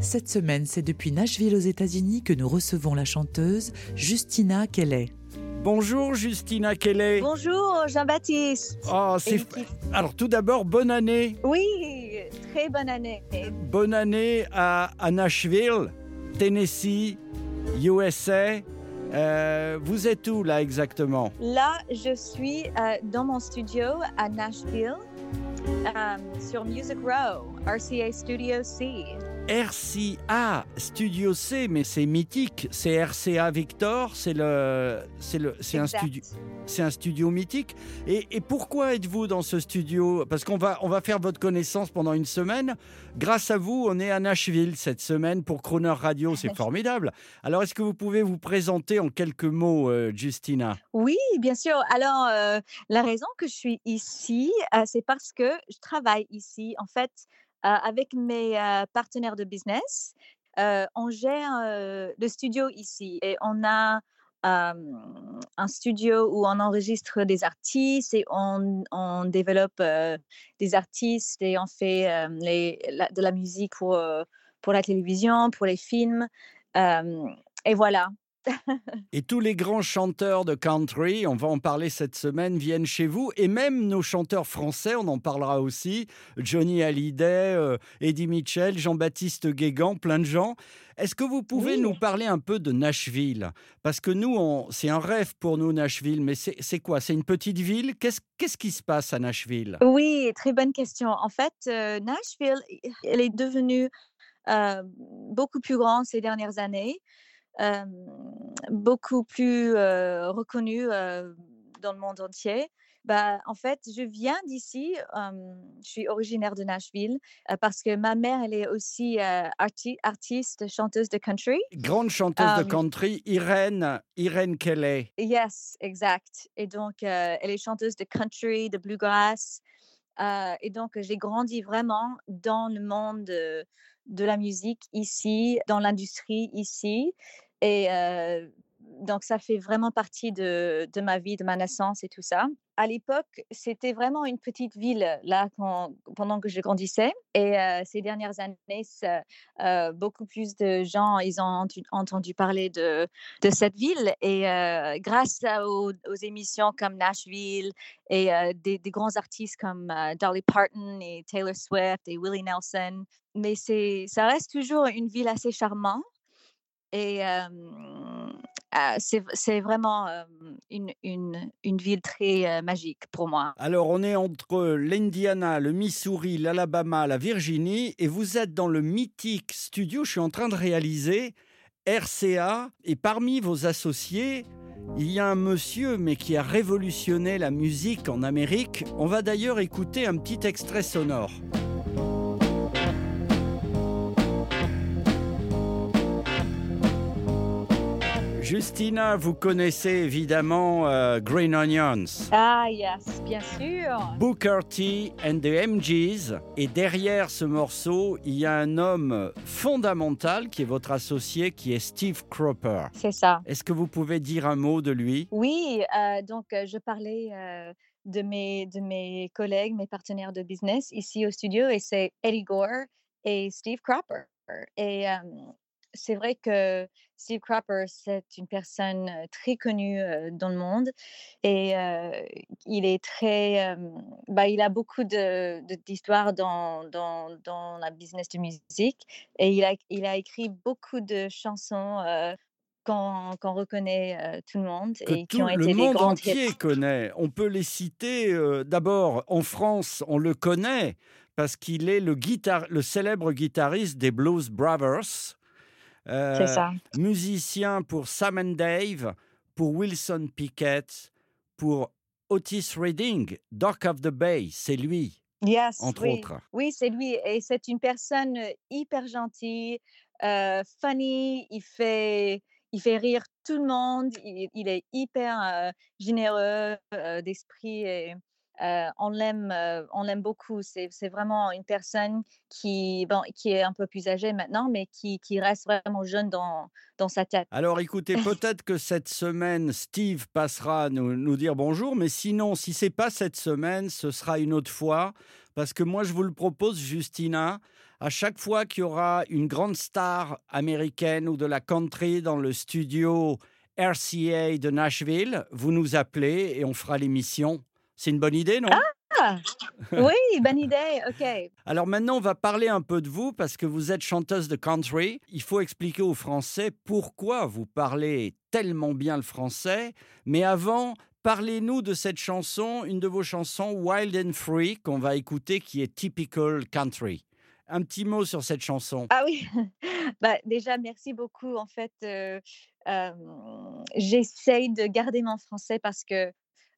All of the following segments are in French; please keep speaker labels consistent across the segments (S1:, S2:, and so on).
S1: Cette semaine, c'est depuis Nashville aux États-Unis que nous recevons la chanteuse Justina Kelly.
S2: Bonjour Justina Kelly.
S3: Bonjour Jean-Baptiste.
S2: Oh,
S3: qui-
S2: Alors tout d'abord, bonne année.
S3: Oui, très bonne année.
S2: Bonne année à, à Nashville, Tennessee, USA. Euh, vous êtes où là exactement?
S3: Là, je suis euh, dans mon studio à Nashville euh, sur Music Row, RCA Studio C.
S2: RCA Studio C, mais c'est mythique. C'est RCA Victor, c'est le, c'est le, c'est un studio, c'est un studio mythique. Et, et pourquoi êtes-vous dans ce studio? Parce qu'on va, on va faire votre connaissance pendant une semaine. Grâce à vous, on est à Nashville cette semaine pour Croner Radio. C'est formidable. Alors, est-ce que vous pouvez vous présenter en quelques mots, euh, Justina?
S3: Oui, bien sûr. Alors, euh, la raison que je suis ici, euh, c'est parce que je travaille ici, en fait, avec mes euh, partenaires de business. Euh, on gère euh, le studio ici et on a euh, un studio où on enregistre des artistes et on, développe euh, des artistes et on fait euh, de la musique pour, euh, pour la télévision, pour les films. Euh, et voilà.
S2: Et tous les grands chanteurs de country, on va en parler cette semaine, viennent chez vous. Et même nos chanteurs français, on en parlera aussi. Johnny Hallyday, euh, Eddie Mitchell, Jean-Baptiste Guégan, plein de gens. Est-ce que vous pouvez
S3: Oui.
S2: nous parler un peu de Nashville? Parce que nous, c'est un rêve pour nous, Nashville. Mais c'est quoi? C'est une petite ville? Qu'est-ce qui se passe à Nashville?
S3: Oui, très bonne question. En fait, euh, Nashville, elle est devenue euh, beaucoup plus grande ces dernières années, beaucoup plus reconnue euh, dans le monde entier. Bah, en fait, je viens d'ici, euh, je suis originaire de Nashville euh, parce que ma mère, elle est aussi euh, arti- artiste, chanteuse de country.
S2: Grande chanteuse de country, Irène, Irène Kelly.
S3: Yes, exact. Et donc, elle est chanteuse de country, de bluegrass. Et donc, j'ai grandi vraiment dans le monde de, la musique ici, dans l'industrie ici. Et donc, ça fait vraiment partie de, ma vie, de ma naissance et tout ça. À l'époque, c'était vraiment une petite ville là pendant que je grandissais. Et ces dernières années, beaucoup plus de gens, ils ont entendu parler de, cette ville. Et grâce aux, émissions comme Nashville et des, grands artistes comme Dolly Parton et Taylor Swift et Willie Nelson, mais ça reste toujours une ville assez charmante. Et c'est, c'est vraiment une, ville très magique pour moi.
S2: Alors, on est entre l'Indiana, le Missouri, l'Alabama, la Virginie, et vous êtes dans le mythique studio. Je suis en train de réaliser RCA, et parmi vos associés, il y a un monsieur, mais qui a révolutionné la musique en Amérique. On va d'ailleurs écouter un petit extrait sonore. Justina, vous connaissez évidemment euh, Green Onions.
S3: Ah, yes, bien sûr.
S2: Booker T and the MGs. Et derrière ce morceau, il y a un homme fondamental qui est votre associé, qui est Steve Cropper.
S3: C'est ça.
S2: Est-ce que vous pouvez dire un mot de lui?
S3: Oui, euh, donc euh, je parlais euh, de, mes, de mes collègues, mes partenaires de business ici au studio, et c'est Eddie Gore et Steve Cropper. Et euh, c'est vrai que Steve Cropper, c'est une personne très connue dans le monde et euh, il est très, euh, bah, il a beaucoup de, de- d'histoires dans, dans, dans la business de musique et il a, il a écrit beaucoup de chansons euh, qu'on, reconnaît euh, tout le monde
S2: que
S3: et qui ont été
S2: le
S3: des
S2: monde entier
S3: hits.
S2: connaît. On peut les citer euh, d'abord en France, on le connaît parce qu'il est le, guitar- le célèbre guitariste des Blues Brothers. Euh,
S3: C'est ça.
S2: musicien pour Sam and Dave, pour Wilson Pickett, pour Otis Redding, Dock of the Bay, c'est lui,
S3: Yes,
S2: entre
S3: oui.
S2: autres.
S3: Oui, c'est lui. Et c'est une personne euh, hyper gentille, euh, funny. Il fait, il fait rire tout le monde. Il, il est hyper euh, généreux euh, d'esprit et euh, on l'aime, euh, on l'aime beaucoup. C'est, vraiment une personne qui, bon, qui est un peu plus âgée maintenant, mais qui, qui reste vraiment jeune dans, dans sa tête.
S2: Alors écoutez, peut-être que cette semaine, Steve passera nous, nous dire bonjour, mais sinon, si c'est pas cette semaine, ce sera une autre fois. Parce que moi, je vous le propose, Justina, à chaque fois qu'il y aura une grande star américaine ou de la country dans le studio RCA de Nashville, vous nous appelez et on fera l'émission. C'est une bonne idée, non?
S3: Ah, oui, bonne idée. OK.
S2: Alors maintenant, on va parler un peu de vous parce que vous êtes chanteuse de country. Il faut expliquer aux Français pourquoi vous parlez tellement bien le français. Mais avant, parlez-nous de cette chanson, une de vos chansons, Wild and Free, qu'on va écouter, qui est typical country. Un petit mot sur cette chanson.
S3: Ah oui, bah, déjà, merci beaucoup. En fait, euh, euh, j'essaye de garder mon français parce que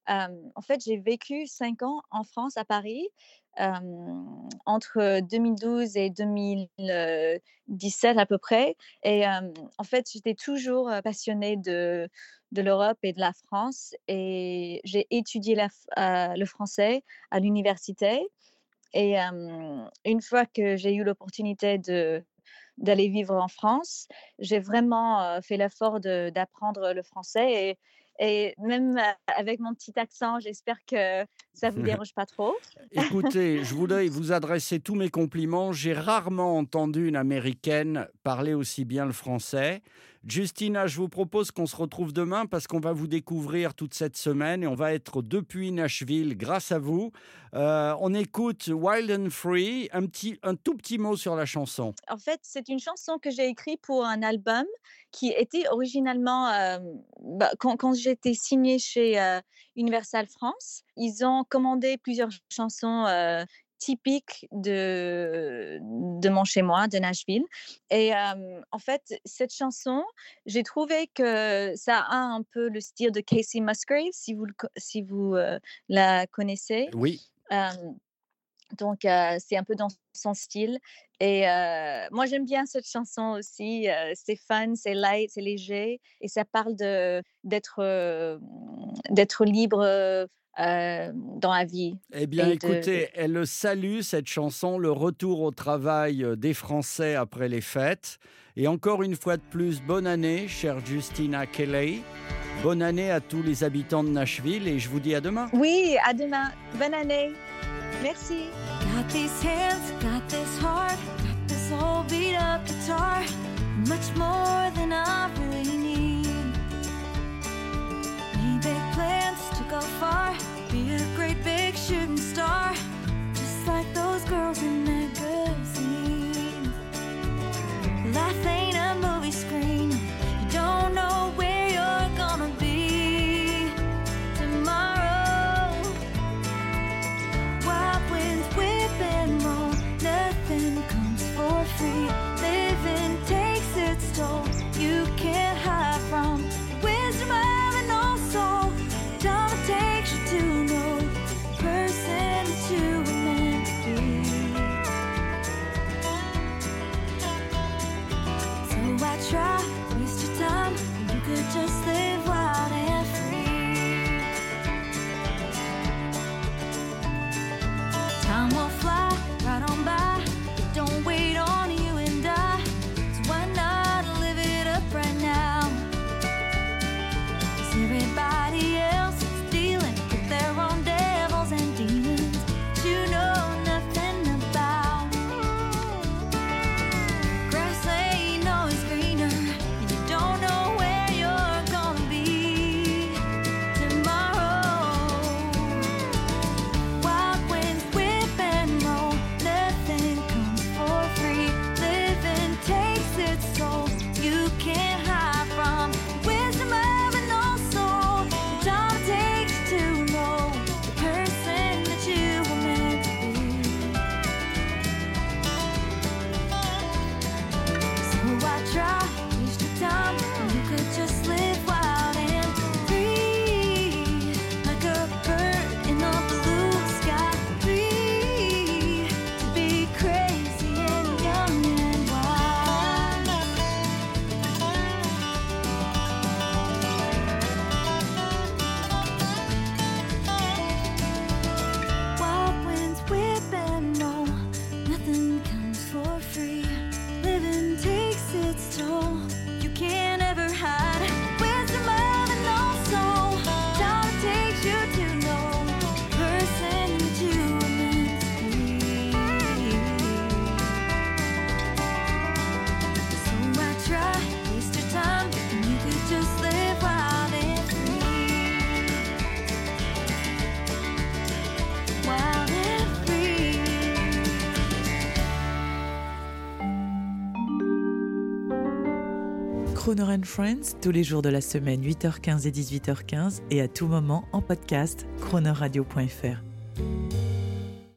S3: en fait, j'ai vécu 5 ans en France, à Paris, entre 2012 et 2017 à peu près. Et en fait, j'étais toujours, passionnée de l'Europe et de la France et j'ai étudié le français à l'université. Et une fois que j'ai eu l'opportunité d'aller vivre en France, j'ai vraiment, fait l'effort d'apprendre le français et même, avec mon petit accent, j'espère que ça vous dérange pas trop.
S2: Écoutez, je voudrais vous adresser tous mes compliments. J'ai rarement entendu une Américaine parler aussi bien le français. Justina, je vous propose qu'on se retrouve demain parce qu'on va vous découvrir toute cette semaine et on va être depuis Nashville grâce à vous. Euh, on écoute Wild and Free, un, petit, un tout petit mot sur la chanson.
S3: En fait, c'est une chanson que j'ai écrite pour un album qui était originalement, hem, bah, quand j'étais signée chez, heu, Universal France, ils ont commandé plusieurs chansons, heu, typiques de de mon chez moi, de Nashville et en fait, cette chanson, j'ai trouvé que ça a un peu le style de Casey Musgraves, si vous si vous, la connaissez.
S2: Oui.
S3: Donc, c'est un peu dans son style et moi j'aime bien cette chanson aussi, c'est fun, c'est light, c'est léger et ça parle d'être libre, heu, hem, dans la vie
S2: Eh bien,
S3: de
S2: écoutez, elle salue cette chanson, le retour au travail euh, des Français après les fêtes. Et encore une fois de plus, bonne année, chère Justina Kelly. Bonne année à tous les habitants de Nashville et je vous dis à demain.
S3: oui, à demain. Bonne année. Merci.
S4: Got these hands, got this heart, got this whole beat up guitar. Much more than I really need. Made big plans to go far, so
S1: Croner and Friends, tous les jours de la semaine, 8h15 et 18h15, et à tout moment en podcast, cronerradio.fr.